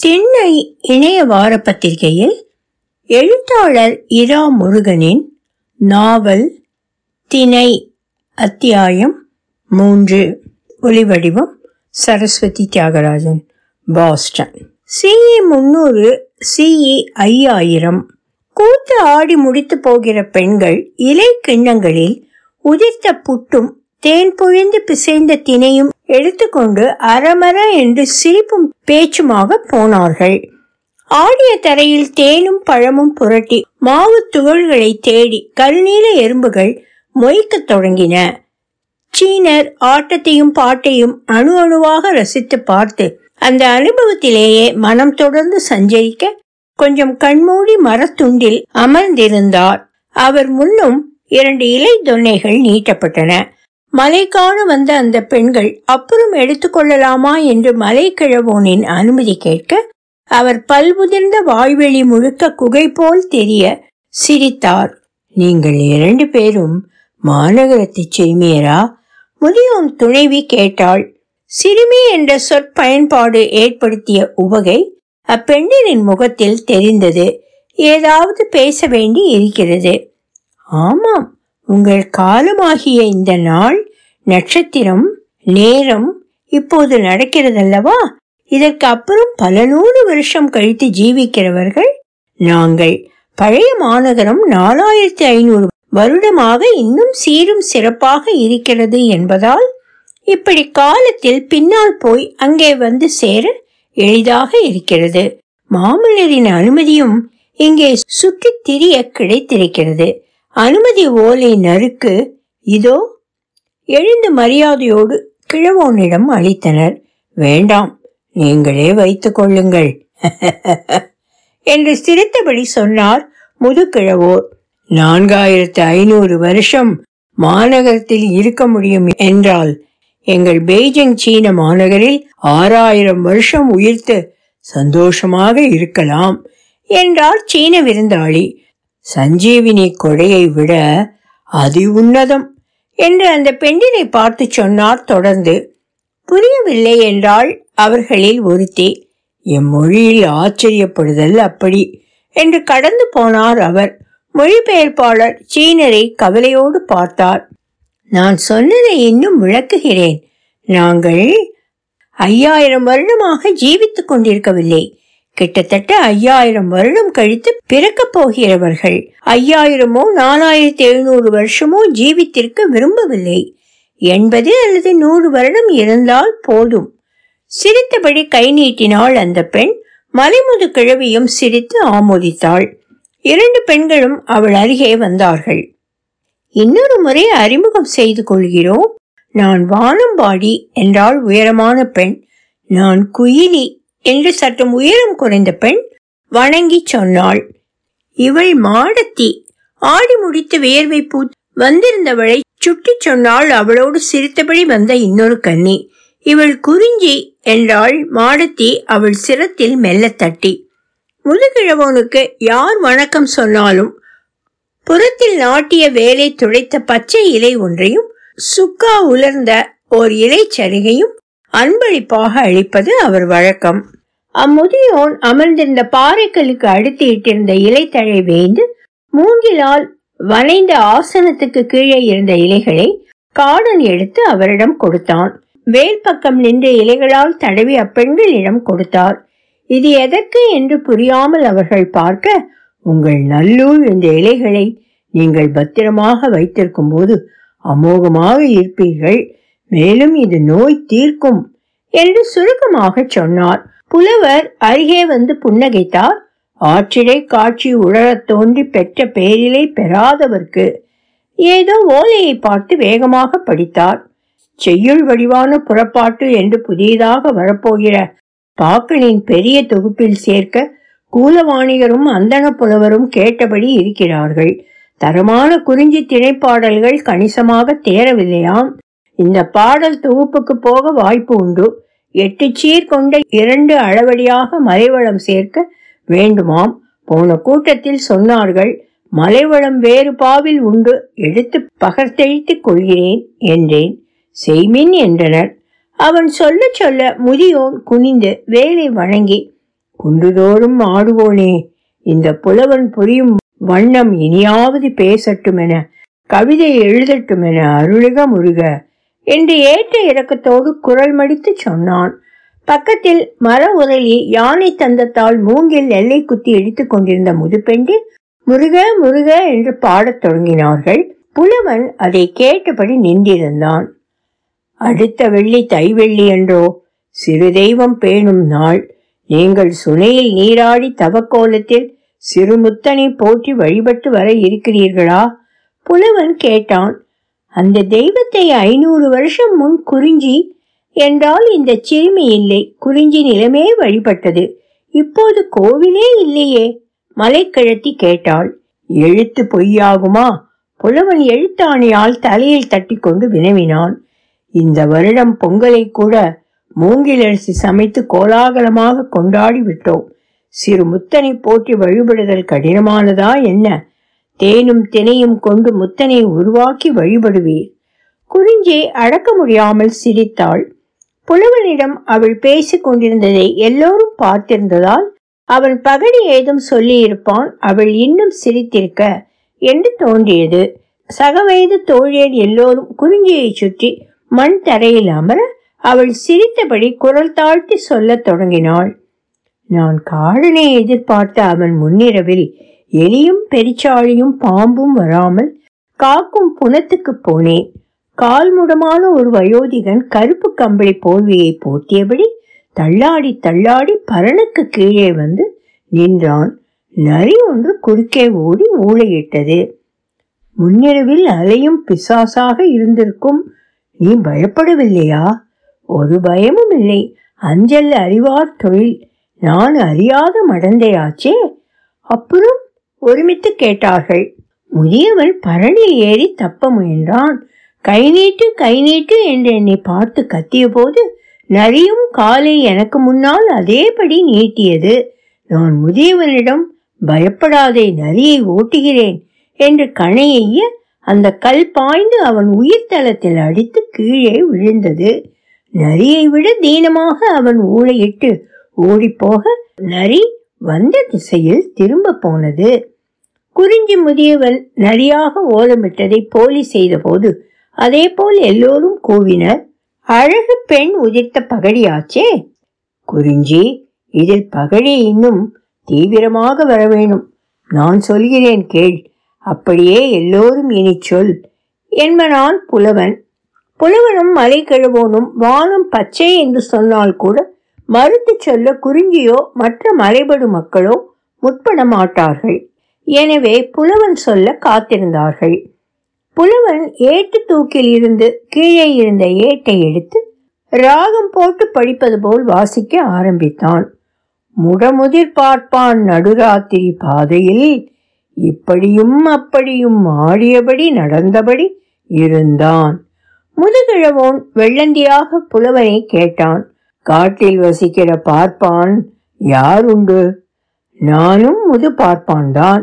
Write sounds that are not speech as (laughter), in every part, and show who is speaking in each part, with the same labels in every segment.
Speaker 1: திண்ணை இணைய வார பத்திரிகையில் எழுத்தாளர் இரா முருகனின் நாவல் திணை அத்தியாயம் மூன்று. ஒளிவடிவம் சரஸ்வதி தியாகராஜன் பாஸ்டன். சிஇ முன்னூறு சிஇ ஐயாயிரம். கூத்து ஆடி முடித்து போகிற பெண்கள் இலை கிண்ணங்களில் உதிர்த்த புட்டும் தேன் பொழிந்து பிசைந்த தினையும் எடுத்துக்கொண்டு அறமர என்று சிரிப்பும் பேச்சுமாக போனார்கள். ஆடிய தரையில் தேனும் பழமும் புரட்டி மாவு துகள்களை தேடி கருநீல எறும்புகள் மொய்க்கத் தொடங்கின. சீனர் ஆட்டத்தையும் பாட்டையும் அணு அணுவாக ரசித்து பார்த்து அந்த அனுபவத்திலேயே மனம் தொடர்ந்து சஞ்சரிக்க கொஞ்சம் கண்மூடி மரத்துண்டில் அமர்ந்திருந்தார். அவர் முன்னும் இரண்டு இலை தொன்னைகள் நீட்டப்பட்டன. மலை காண வந்த அந்த பெண்கள் அப்புறம் எடுத்துக்கொள்ளலாமா என்று மலைக்கிழவோனின் அனுமதி கேட்க அவர் பல்முதிர்ந்த வாய்வெளி முழுக்க குகை போல் தெரிய சிரித்தார். நீங்கள் இரண்டு பேரும் மாநகரத்து சிறுமியரா முதியோன் துணைவி கேட்டாள். சிறுமி என்ற சொற்பயன்பாடு ஏற்படுத்திய உவகை அப்பெண்ணின் முகத்தில் தெரிந்தது. ஏதாவது பேச வேண்டி இருக்கிறது. ஆமாம். உங்கள் காலமாகிய இந்த நாள் நட்சத்திரம் நேரம் இப்போது நடக்கிறதல்லவா? இதற்கு அப்புறம் பல நூறு வருஷம் கழித்து ஜீவிக்கிறவர்கள் நாங்கள். பழைய மாநகரம் நாலாயிரத்தி ஐநூறு வருடமாக இன்னும் சீரும் சிறப்பாக இருக்கிறது என்பதால் இப்படி காலத்தில் பின்னால் போய் அங்கே வந்து சேர எளிதாக இருக்கிறது. மாமல்லரின் அனுமதியும் இங்கே சுற்றித் திரிய கிடைத்திருக்கிறது. அனுமதி ஓலை நறுக்கு இதோ எழுந்து மரியாதையோடு கிழவோனிடம் அளித்தனர். வேண்டாம் நீங்களே வைத்துக் கொள்ளுங்கள். (laughs) என்று சிரித்தபடி சொன்னார் முதுகிழவோர் நான்காயிரத்து ஐநூறு வருஷம் மாநகரத்தில் இருக்க முடியும் என்றால் எங்கள் பெய்ஜிங் சீன மாநகரில் ஆறாயிரம் வருஷம் உயிர்த்து சந்தோஷமாக இருக்கலாம் என்றார் சீன விருந்தாளி. சஞ்சீவினி கொடையை விட அதி உன்னதம் என்று அந்த பெண்ணினை பார்த்து சொன்னார் தொடர்ந்து. புரியவில்லை என்றால் அவர்களில் ஒருத்தி. எம் மொழியில் ஆச்சரியப்படுதல் அப்படி என்று கடந்து போனார் அவர். மொழிபெயர்ப்பாளர் சீனரை கவலையோடு பார்த்தார். நான் சொன்னதை இன்னும் விளக்குகிறேன். நாங்கள் ஐயாயிரம் வருடமாக ஜீவித்துக் கொண்டிருக்கவில்லை. கிட்டத்தட்ட ஐயாயிரம் வருடம் கழித்து பிறக்கப் போகிறவர்கள். ஐயாயிரமோ நாலாயிரத்தி எழுநூறு வருஷமோ ஜீவித்திருக்க விரும்பவில்லை. எண்பது அல்லது நூறு வருடம் இருந்தால் போதும். சிரித்தபடி கை நீட்டினாள் அந்த பெண். மலைமுது கிழவியும் சிரித்து ஆமோதித்தாள். இரண்டு பெண்களும் அவள் அருகே வந்தார்கள். இன்னொரு முறை அறிமுகம் செய்து கொள்கிறோம். நான் வானம்பாடி என்றாள் உயரமான பெண். நான் குயிலி என்று சற்றும் உயரம் குறைந்த பெண் வணங்கி சொன்னாள். இவள் மாடத்தி. ஆடி முடித்து வியர்வை பூ வந்திருந்தவளை சுட்டி சொன்னாள் அவளோடு சிரித்தபடி வந்த இன்னொரு கன்னி. இவள் குறிஞ்சி என்றாள் மாடத்தி அவள் சிரத்தில் மெல்ல தட்டி. முதுகிழவனுக்கு யார் வணக்கம் சொன்னாலும் புறத்தில் நாட்டிய வேலை துடைத்த பச்சை இலை ஒன்றையும் சுக்கா உலர்ந்த ஓர் இலை சரிகையும் அன்பளிப்பாக அளிப்பது அவர் வழக்கம். அம்முதியோன் அமர்ந்திருந்த பாறைக்கல்லுக்கு அடுத்து இட்டிருந்த இலைத்தழை வேய்ந்து மூங்கிலால் வளைந்த ஆசனத்துக்கு கீழே இருந்த இலைகளை காடன் எடுத்து அவரிடம் கொடுத்தான். வேல் பக்கம் நின்ற இலைகளால் தடவி அப்பெண்களிடம் கொடுத்தார். இது எதற்கு என்று புரியாமல் அவர்கள் பார்க்க உங்கள் நல்லூர் இந்த இலைகளை நீங்கள் பத்திரமாக வைத்திருக்கும் போது அமோகமாக இருப்பீர்கள். மேலும் இது நோய் தீர்க்கும் என்று சுருக்கமாக சொன்னார். புலவர் அருகே வந்து புன்னகைத்தார். ஆற்றிடை காட்சி உழறத் தோன்றி பெற்ற பேரிலை பெறாதவர்க்கு ஏதோ ஓலையை பார்த்து வேகமாக படித்தார். செய்யுள் வடிவான புறப்பாட்டு என்று புதியதாக வரப்போகிற பாக்களின் பெரிய தொகுப்பில் சேர்க்க கூலவாணிகரும் அந்தன புலவரும் கேட்டபடி இருக்கிறார்கள். தரமான குறிஞ்சி திணைப்பாடல்கள் கணிசமாக தேரவில்லையாம் இந்த பாடல் தொகுப்புக்கு போக வாய்ப்பு உண்டு. எட்டு சீர் கொண்ட இரண்டு அளவடியாக மலைவளம் சேர்க்க வேண்டுமாம். போன கூட்டத்தில் சொன்னார்கள் மலைவளம் வேறு பாவில் உண்டு எடுத்து பகர்த்தெழித்துக் கொள்கிறேன் என்றேன். செய்மின் என்றனர். அவன் சொல்ல சொல்ல முதியோன் குனிந்து வேலை வணங்கி குன்றுதோறும் ஆடுவோனே இந்த புலவன் புரியும் வண்ணம் இனியாவது பேசட்டும் என கவிதை எழுதட்டும் என அருளுக முருக. என்று ஏற்ற இறக்கத்தோடு குரல் மடித்து சொன்னான். பக்கத்தில் மர உரலி யானை தந்தத்தால் மூங்கில் நெல்லை குத்தி இடித்துக் கொண்டிருந்த முதுபெண்டில் முருக முருக என்று பாடத் தொடங்கினார்கள். புலவன் அதை கேட்டபடி நின்றிருந்தான். அடுத்த வெள்ளி தைவெள்ளி என்றோ சிறு தெய்வம் பேணும் நாள். நீங்கள் சுனையில் நீராடி தவக்கோலத்தில் சிறுமுத்தனை போற்றி வழிபட்டு வர இருக்கிறீர்களா? புலவன் கேட்டான். அந்த தெய்வத்தை ஐநூறு வருஷம் முன் குறிஞ்சி என்றால் இந்த சிறுமி இல்லை. குறிஞ்சி நிலமே வழிபட்டது. இப்போது கோவிலே இல்லையே மலைக்கிழத்தி கேட்டாள். எழுத்து பொய்யாகுமா? புலவன் எழுத்தாணியால் தலையில் தட்டிக்கொண்டு வினவினான். இந்த வருடம் பொங்கலை கூட மூங்கிலரிசி சமைத்து கோலாகலமாக கொண்டாடி விட்டோம். சிறு முத்தனை போற்றி வழிபடுதல் கடினமானதா என்ன? தேனும் தினையும் கொண்டு முத்தனை உருவாக்கி வழிபடுவீர். குறிஞ்சி அடக்க முடியாமல் சிரித்தாள். புலவனிடம் அவள் பேசிக் கொண்டிருந்ததை எல்லோரும் பார்த்திருந்ததால் அவன் பகடி ஏதும் சொல்லியிருப்பான் அவள் இன்னும் சிரித்திருக்க. என்று தோன்றியது. சக வயது தோழியர் எல்லோரும் குறிஞ்சியை சுற்றி மண் தரையில் அமர அவள் சிரித்தபடி குரல் தாழ்த்தி சொல்லத் தொடங்கினாள். நான் காடனை எதிர்பார்த்த அவன் முன்னிரவில் எலியும் பெரிச்சாழியும் பாம்பும் வராமல் காக்கும் புனத்துக்கு போனேன் கால்முடமான ஒரு வயோதிகன் கருப்பு கம்பளி போர்வையை போர்த்தியபடி தள்ளாடி தள்ளாடி பரனுக்கு கீழே வந்து நின்றான். நரி ஒன்று குறுக்கே ஓடி ஊழையிட்டது முன்னிரவில் அலையும் பிசாசாக இருந்திருக்கும். நீ பயப்படவில்லையா? ஒரு பயமும் இல்லை. அஞ்சல் அறிவார் தொழில். நான் அறியாத மடந்தையாச்சே. அப்புறம் ஒருமித்து கேட்டார்கள். முதியவன் பரணில் ஏறி தப்ப முயன்றான். கை நீட்டு கை நீட்டு என்று என்னை பார்த்து கத்திய போது நரியும் காலை எனக்கு முன்னால் அதேபடி நீட்டியது. நான் முதியவனிடம் பயப்படாதே நரியை ஓட்டுகிறேன் என்று கணையைய அந்த கல் பாய்ந்து அவன் உயிர் தளத்தில் அடித்து கீழே விழுந்தது. நரியை விட தீனமாக அவன் ஊழையிட்டு ஓடிப்போக நரி வந்த திசையில் திரும்ப போனது. குறிஞ்சி முதியவன் நரியாக ஓலமிட்டதை போலி செய்தபோது அதே போல் எல்லோரும் கூவினர் அழகு பெண் உதிர்த்த பகடியாச்சே? குறிஞ்சி இதில் பகழி இன்னும் தீவிரமாக வர வேணும் நான் சொல்கிறேன் கேள். அப்படியே எல்லோரும் இனி சொல். என்பனான் புலவன் புலவனும் மலை கிழவோனும் வானம் பச்சை என்று சொன்னால் கூட மறுத்து சொல்ல குறிஞ்சியோ மற்ற மலைபடு மக்களோ முற்பட மாட்டார்கள். எனவே புலவன் சொல்ல காத்திருந்தார்கள். புலவன் ஏட்டு தூக்கில் இருந்து கீழே இருந்த ஏட்டை எடுத்து ராகம் போட்டு படிப்பது போல் வாசிக்க ஆரம்பித்தான். முடமுதிர் பார்ப்பான் நடுராத்திரி பாதையில் இப்படியும் அப்படியும் ஆடியபடி நடந்தபடி இருந்தான் முதுகிழவோன் வெள்ளந்தியாக புலவனை கேட்டான். காட்டில் வசிக்கிற பார்ப்பான் யார் உண்டு நானும் முது பார்ப்பான் தான்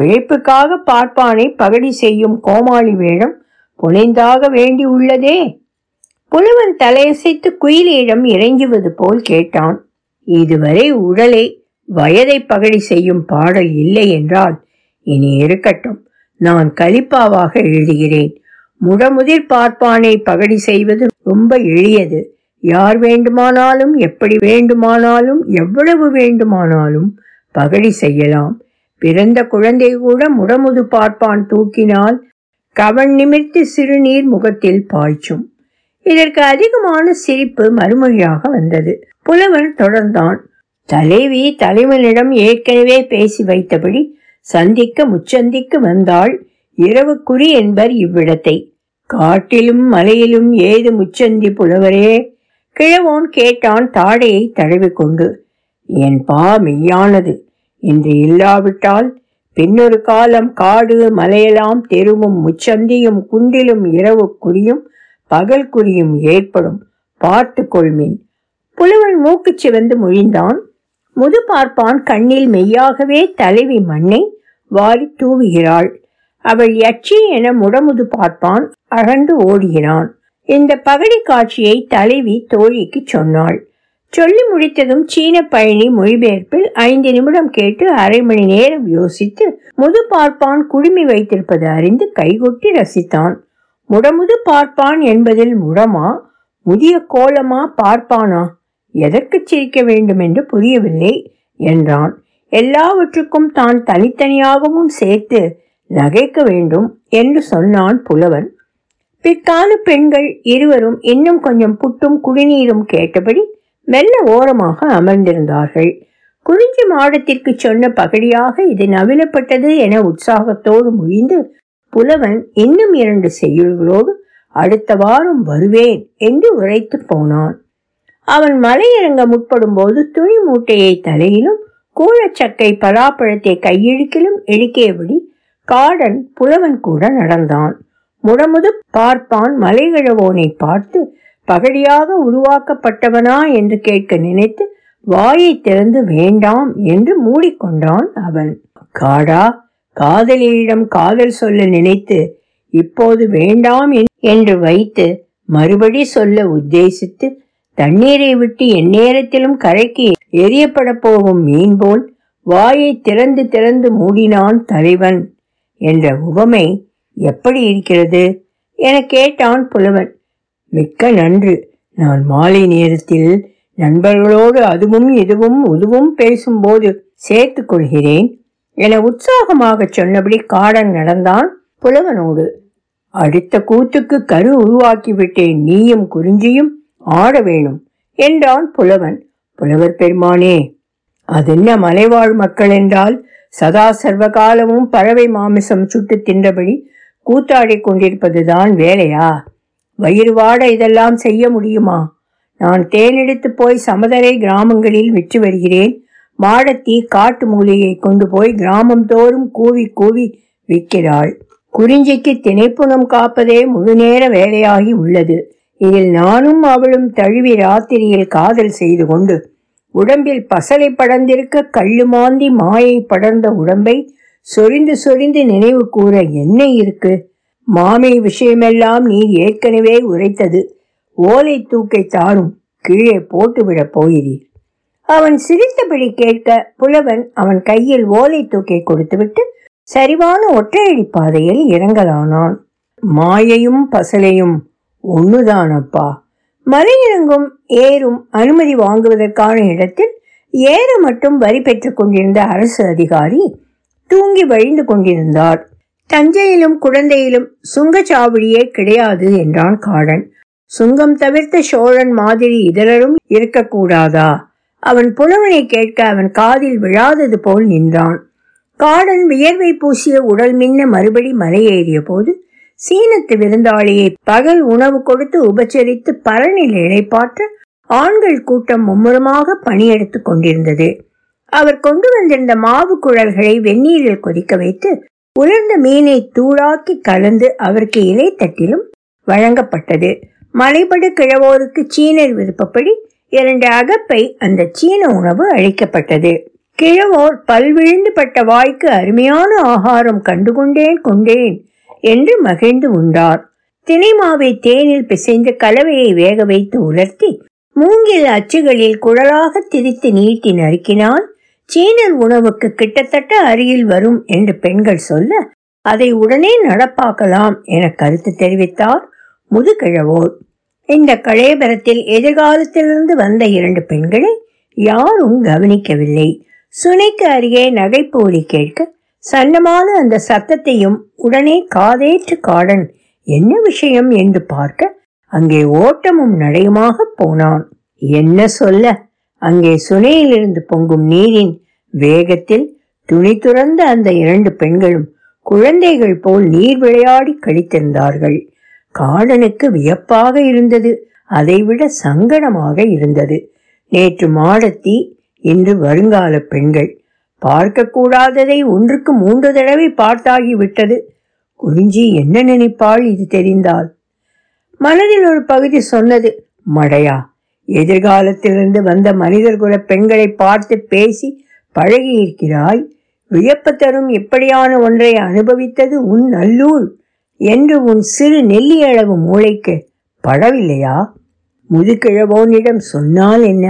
Speaker 1: பிழைப்புக்காக பார்ப்பானை பகடி செய்யும் கோமாளி வேடம் புனைந்தாக வேண்டி உள்ளதே. புலவன் தலையசைத்து குயிலியிடம் இறைஞ்சுவது போல் கேட்டான். இதுவரை உடலை வயதை பகடி செய்யும் பாடல் இல்லை என்றால் இனி இருக்கட்டும். நான் கலிப்பாவாக எழுதுகிறேன். முடமுதிர் பார்ப்பானை பகடி செய்வது ரொம்ப எளியது. யார் வேண்டுமானாலும் எப்படி வேண்டுமானாலும் எவ்வளவு வேண்டுமானாலும் பகடி செய்யலாம். பிறந்த குழந்தை கூட முடமுது பார்ப்பான் தூக்கினால் கவன் நிமிர்த்து சிறுநீர் முகத்தில் பாய்ச்சும். இதற்கு அதிகமான சிரிப்பு மறுமொழியாக வந்தது. புலவன் தொடர்ந்தான். தலைவி தலைவனிடம் ஏற்கனவே பேசி வைத்தபடி சந்திக்க முச்சந்திக்கு வந்தாள். இரவு குறி என்பர் இவ்விடத்தை. காட்டிலும் மலையிலும் ஏது முச்சந்தி புலவரே? கிழவோன் கேட்டான் தாடையை தழுவிக்கொண்டு என் பா மெய்யானது. இன்று இல்லாவிட்டால் பின்னொரு காலம் காடு மலையெல்லாம் தெருவும் முச்சந்தியும் குண்டிலும் இரவு குறியும் பகல் குறியும் ஏற்படும். பார்த்து கொள்மின். புலவன் மூக்குச் சிவந்து மொழிந்தான். முது பார்ப்பான் கண்ணில் மெய்யாகவே தலைவி மண்ணை வாரி தூவுகிறாள். அவள் யட்சி என முடமுது பார்ப்பான் அகண்டு ஓடுகிறான். இந்த பகடி காட்சியை தலைவி தோழிக்கு சொன்னாள். சொல்லி முடித்ததும் சீன பழனி மொழிபெயர்ப்பில் ஐந்து நிமிடம் கேட்டு அரை மணி நேரம் யோசித்து முது பார்ப்பான் குடுமி வைத்திருப்பது அறிந்து கைகொட்டி ரசித்தான். முடமுது பார்ப்பான் என்பதில் முடமா? முதிய கோலமா பார்ப்பானா? எதற்கு சிரிக்க வேண்டும் என்று புரியவில்லை என்றான். எல்லாவற்றுக்கும் தான் தனித்தனியாகவும் சேர்த்து நகைக்க வேண்டும் என்று சொன்னான் புலவன். பிற்கால பெண்கள் இருவரும் இன்னும் கொஞ்சம் புட்டும் குடிநீரும் கேட்டபடி மெல்ல ஓரமாக அமர்ந்திருந்தார்கள். குறிஞ்சி மாடத்திற்கு சொன்ன பகடியாக இது நவிலப்பட்டது என உற்சாகத்தோடு முழிந்து புலவன் இன்னும் இரண்டு செய்யுள்களோடு அடுத்த வாரம் வருவேன் என்று உரைத்து போனான். அவன் மலையிறங்க முற்படும் போது துணி மூட்டையை தலையிலும் கூழச்சக்கை பலாப்பழத்தை கையிழுக்கிலும் இழுக்கியபடி காடன் புலவன் கூட நடந்தான். முடமுது பார்ப்பான் மலைகிழவோனை பார்த்து பகடியாக உருவாக்கப்பட்டவனா என்று கேட்க நினைத்து வாயை திறந்து வேண்டாம் என்று மூடிக்கொண்டான் அவன். காடா காதலியிடம் காதல் சொல்ல நினைத்து இப்போது வேண்டாம் என்று வைத்து மறுபடி சொல்ல உத்தேசித்து தண்ணீரை விட்டு எந்நேரத்திலும் கரைக்கு எரியப்பட போகும் மீன் போல் வாயை திறந்து திறந்து மூடினான் தலைவன். என்ற உவமை எப்படி இருக்கிறது? என கேட்டான் புலவன். மிக்க நன்று. நான் மாலை நேரத்தில் நண்பர்களோடு அதுவும் இதுவும் உதுவும் பேசும்போது சேர்த்து கொள்கிறேன் என உற்சாகமாக சொன்னபடி காடன் நடந்தான் புலவனோடு. அடுத்த கூத்துக்கு கரு உருவாக்கிவிட்டேன். நீயும் குறிஞ்சியும் ஆட வேணும் என்றான் புலவன். புலவர் பெருமானே அதென்ன மலைவாழ் மக்கள் என்றால் சதா சர்வகாலமும் பறவை மாமிசம் சுட்டு தின்றபடி கூத்தாடி கொண்டிருப்பதுதான் வேலையா? வயிறு வாட இதெல்லாம் செய்ய முடியுமா? நான் தேனெடுத்து போய் சமதரை கிராமங்களில் விற்று வருகிறேன். மாடத்தி காட்டு மூலிகை கொண்டு போய் கிராமம் தோறும் கூவி கூவி விற்கிறாள். குறிஞ்சிக்கு திணைப்புணம் காப்பதே முழுநேர வேலையாகி உள்ளது. இதில் நானும் அவளும் தழுவி ராத்திரியில் காதல் செய்து கொண்டு உடம்பில் பசலை படர்ந்திருக்க கள்ளு மாந்தி மாயை படர்ந்த உடம்பை சொரிந்து சொரிந்து நினைவு கூற என்ன இருக்கு? மாமி விஷயமெல்லாம் நீர் ஏற்கனவே உரைத்தது. ஓலை தூக்கை தாரும் கீழே போட்டுவிடப் போகிறீர். அவன் சிரித்தபடி கேட்க புலவன் அவன் கையில் ஓலை தூக்கை கொடுத்துவிட்டு சரிவான ஒற்றையடி பாதையில் இறங்கலானான். மாயையும் பசலையும் ஒண்ணுதானப்பா? மலையிறங்கும் ஏறும் அனுமதி வாங்குவதற்கான இடத்தில் ஏற மட்டும் வரி பெற்றுக் கொண்டிருந்த அரசு அதிகாரி தூங்கி வழிந்து கொண்டிருந்தார். தஞ்சையிலும் குழந்தையிலும் சுங்கச்சாவடியே கிடையாது என்றான் காடன். சுங்கம் தவிர்த்த சோழன் மாதிரி இதரரும் இருக்கக்கூடாதா? அவன் புலவனை கேட்க அவன் காதில் விழாதது போல் நின்றான். காடன் வியர்வை பூசிய உடல் மின்ன மறுபடி மலையேறிய போது சீனத்து விருந்தாளியை பகல் உணவு கொடுத்து உபச்சரித்து பரணில் இழைப்பாற்ற ஆண்கள் கூட்டம் மும்முரமாக பணியெடுத்துக் கொண்டிருந்தது. அவர் கொண்டு வந்திருந்த மாவு குழல்களை வெந்நீரில் கொதிக்க வைத்து உலர்ந்த மீனை தூளாக்கி கலந்து அவருக்கு இலைத்தட்டிலும் வழங்கப்பட்டது. மலைபடு கிழவோருக்கு சீனர் விருப்பப்படி இரண்டு அகப்பை அந்த சீன உணவு அளிக்கப்பட்டது. கிழவோர் பல்விழுந்து பட்ட வாய்க்கு அருமையான ஆகாரம் கண்டுகொண்டேன் கொண்டேன் என்று மகிழ்ந்து உண்டார். தினைமாவை தேனில் பிசைந்து கலவையை வேக வைத்து உலர்த்தி மூங்கில் அச்சுகளில் குழலாக திரித்து நீட்டி நறுக்கினால் சீனர் உணவுக்கு கிட்டத்தட்ட அருகில் வரும் என்று பெண்கள் சொல்ல அதை உடனே நடப்பாக்கலாம் என கருத்து தெரிவித்தார் முதுகிழவோர். இந்த கழேபரத்தில் எதிர்காலத்திலிருந்து வந்த இரண்டு பெண்களை யாரும் கவனிக்கவில்லை. சுனைக்கு அருகே நகைப்போலி கேட்க சன்னமான அந்த சத்தத்தையும் உடனே காதேற்று காடன் என்ன விஷயம்? என்று பார்க்க அங்கே ஓட்டமும் நடையுமாக போனான். என்ன சொல்ல? அங்கே சுனையிலிருந்து பொங்கும் நீரின் வேகத்தில் துணி துறந்த அந்த இரண்டு பெண்களும் குழந்தைகள் போல் நீர் விளையாடி கழித்திருந்தார்கள். காடனுக்கு வியப்பாக இருந்தது. அதைவிட சங்கடமாக இருந்தது. நேற்று மாடத்தி இன்று வருங்கால பெண்கள். பார்க்கக்கூடாததை ஒன்றுக்கு மூன்று தடவை பார்த்தாகிவிட்டது. குறிஞ்சி என்ன நினைப்பாள்? இது தெரிந்தால் மனதில் ஒரு பகுதி சொன்னது மடையா எதிர்காலத்திலிருந்து வந்த மனிதர் குல பெண்களை பார்த்து பேசி பழகி இருக்கிறாய் வியப்பு தரும் இப்படியான ஒன்றை அனுபவித்தது உன் நல்லூர் என்று உன் சிறு நெல்லியளவு மூளைக்கு படவில்லையா? முதுகிழவோனிடம் சொன்னால் என்ன?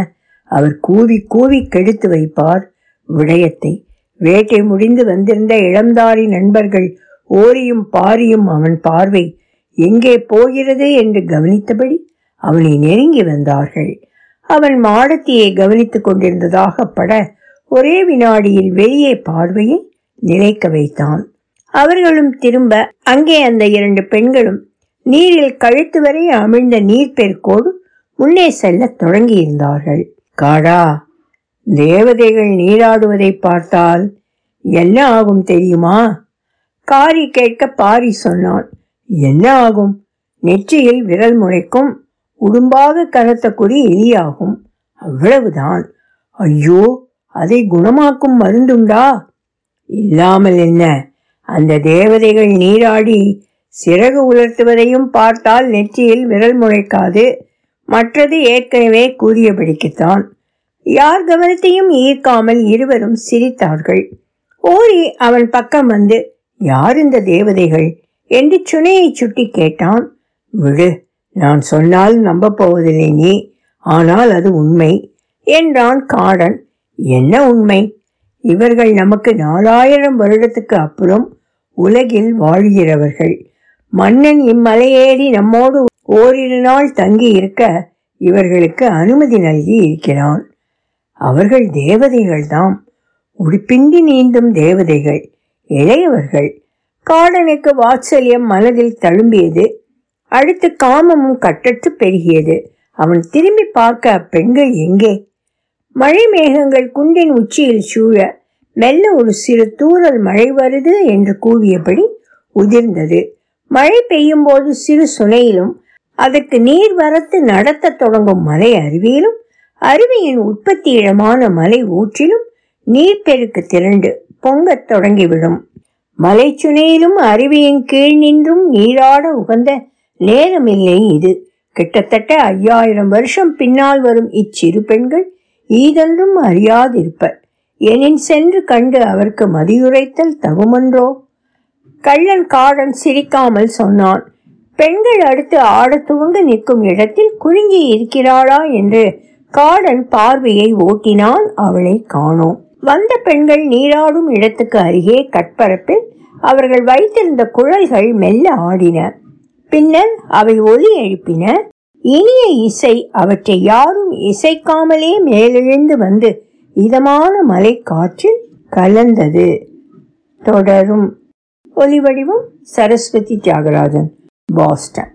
Speaker 1: அவர் கூவி கூவி கெடுத்து வைப்பார். விடயத்தை வேட்டை முடிந்து வந்திருந்த இளம்தாரி நண்பர்கள் ஓரியும் பாரியும் அவன் பார்வை எங்கே போகிறது என்று கவனித்தபடி அவனை நெருங்கி வந்தார்கள். அவன் மாடத்தியை கவனித்துக் கொண்டிருந்ததாக பட ஒரே வினாடியில் வெளியே பார்வையை நிலைக்க வைத்தான். அவர்களும் திரும்ப அங்கே அந்த இரண்டு பெண்களும் நீரில் கழுத்து வரை அமிழ்ந்த நீர்பெருக்கோடு முன்னே செல்லத் தொடங்கியிருந்தார்கள். காடா தேவதைகள் நீராடுவதை பார்த்தால் என்ன ஆகும் தெரியுமா? காரி கேட்க பாரி சொன்னான். என்ன ஆகும்? நெற்றியில் விரல் முளைக்கும். உடும்பாக கரத்தக்கூடிய எலியாகும். அவ்வளவுதான். ஐயோ அதை குணமாக்கும் மருந்துண்டா? இல்லாமல் என்ன? அந்த தேவதைகள் நீராடி சிறகு உலர்த்துவதையும் பார்த்தால் நெற்றியில் விரல் முளைக்காது. மற்றது ஏற்கனவே கூறியபடிக்குத்தான். யார் கவனத்தையும் ஈர்க்காமல் இருவரும் சிரித்தார்கள். ஓரி அவன் பக்கம் வந்து யார் இந்த தேவதைகள்? என்று சுனையை சுட்டி கேட்டான். விடு நான் சொன்னால் நம்ப போவதில்லை நீ ஆனால் அது உண்மை. என்றான் காடன். என்ன உண்மை? இவர்கள் நமக்கு நாலாயிரம் வருடத்துக்கு அப்புறம் உலகில் வாழ்கிறவர்கள். மன்னன் இம்மலையேறி நம்மோடு ஓரிரு நாள் தங்கி இருக்க இவர்களுக்கு அனுமதி நல்கி இருக்கிறான். அவர்கள் தேவதைகள்தாம். உடுப்பின்றி நீந்தும் தேவதைகள் இளையவர்கள். காடனுக்கு வாத்சல்யம் மனதில் தழும்பியது அடுத்து காமமும் கட்டற்று பெருகியது. அவன் திரும்பி பார்க்க அப்பெண்கள் எங்கே? மழை மேகங்கள் குண்டின் உச்சியில் சூழ மெல்ல ஒரு சிறு தூறல் மழை வருது என்று கூவியபடி உதிர்ந்தது. மழை பெய்யும் போது சிறு சுனையிலும் அதற்கு நீர் வரத்து நடத்த தொடங்கும் மலை அருவியிலும் அருவியின் உற்பத்தி இடமான மலை ஊற்றிலும் நீர்ப்பெருக்கு திரண்டு பொங்கத் தொடங்கிவிடும். மலைச்சுனையிலும் அருவியின் கீழ் நின்றும் நீராட உகந்த நேரமில்லை இது. கிட்டத்தட்ட ஐயாயிரம் வருஷம் பின்னால் வரும் இச்சிறு பெண்கள் ஈதென்றும் அறியாதிருப்பர். எனின் சென்று கண்டு அவருக்கு மதியுரைத்தல் தகுமன்றோ? கள்ளன் காடன் சிரிக்காமல் சொன்னான் பெண்கள் அடுத்து ஆடத் துவங்க நிற்கும் இடத்தில் குறுங்கி இருக்கிறாளா? என்று காடன் பார்வையை ஓட்டினான் அவளை காணோம். வந்த பெண்கள் நீராடும் இடத்துக்கு அருகே கட்பரப்பில் அவர்கள் வைத்திருந்த குழல்கள் மெல்ல ஆடின. பின்னர் அவை ஒலி எழுப்பின. இனிய இசை அவற்றை யாரும் இசைக்காமலே மேலெழுந்து வந்து இதமான மலை காற்றில் கலந்தது. தொடரும். ஒலி வடிவம் சரஸ்வதி தியாகராஜன் பாஸ்டன்.